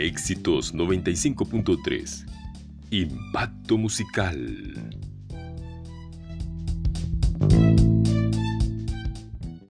Éxitos 95.3. Impacto musical.